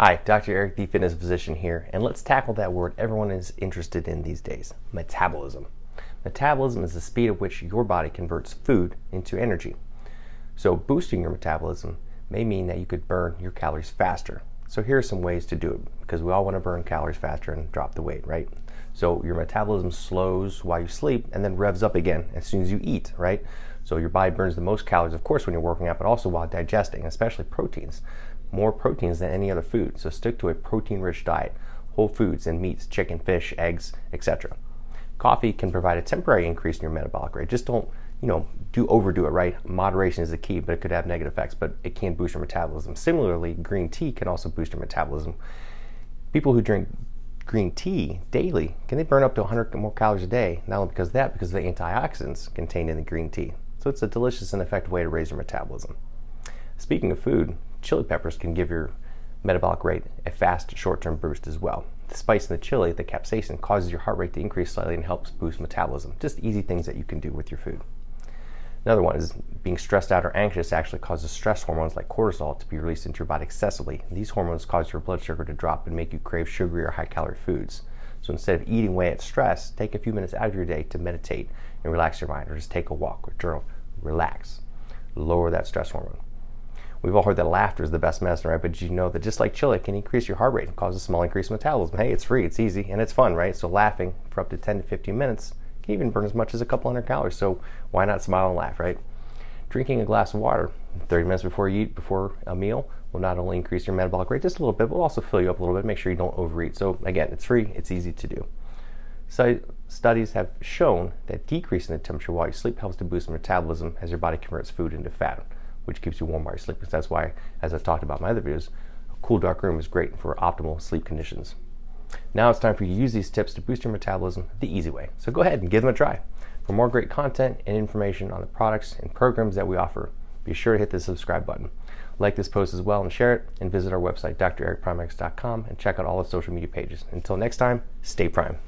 Hi, Dr. Eric, the fitness physician here, and let's tackle that word everyone is interested in these days metabolism. Metabolism is the speed at which your body converts food into energy. So, boosting your metabolism may mean that you could burn your calories faster. So, here are some ways to do it because we all want to burn calories faster and drop the weight, right? So, your metabolism slows while you sleep and then revs up again as soon as you eat, right? So, your body burns the most calories, of course, when you're working out, but also while digesting, especially proteins. More proteins than any other food. So, stick to a protein rich diet, whole foods and meats, chicken, fish, eggs, etc. Coffee can provide a temporary increase in your metabolic rate. Just don't, you know, do overdo it, right? Moderation is the key, but it could have negative effects, but it can boost your metabolism. Similarly, green tea can also boost your metabolism. People who drink green tea daily, can they burn up to 100 more calories a day? Not only because of that, because of the antioxidants contained in the green tea. So it's a delicious and effective way to raise your metabolism. Speaking of food, chili peppers can give your metabolic rate a fast short-term boost as well. The spice in the chili, the capsaicin, causes your heart rate to increase slightly and helps boost metabolism. Just easy things that you can do with your food. Another one is being stressed out or anxious actually causes stress hormones like cortisol to be released into your body excessively. These hormones cause your blood sugar to drop and make you crave sugary or high calorie foods. So instead of eating away at stress, take a few minutes out of your day to meditate and relax your mind, or just take a walk or journal. Relax. Lower that stress hormone. We've all heard that laughter is the best medicine, right? But did you know that just like chili it can increase your heart rate and cause a small increase in metabolism? Hey, it's free, it's easy, and it's fun, right? So laughing for up to 10 to 15 minutes can even burn as much as a couple hundred calories. So why not smile and laugh, right? Drinking a glass of water 30 minutes before you eat, before a meal, will not only increase your metabolic rate just a little bit, but will also fill you up a little bit. Make sure you don't overeat. So again, it's free, it's easy to do. So studies have shown that decreasing the temperature while you sleep helps to boost metabolism as your body converts food into fat which keeps you warm while you're sleeping. So that's why, as I've talked about in my other videos, a cool dark room is great for optimal sleep conditions. Now it's time for you to use these tips to boost your metabolism the easy way. So go ahead and give them a try. For more great content and information on the products and programs that we offer, be sure to hit the subscribe button. Like this post as well and share it, and visit our website, drericprimex.com, and check out all the social media pages. Until next time, stay prime.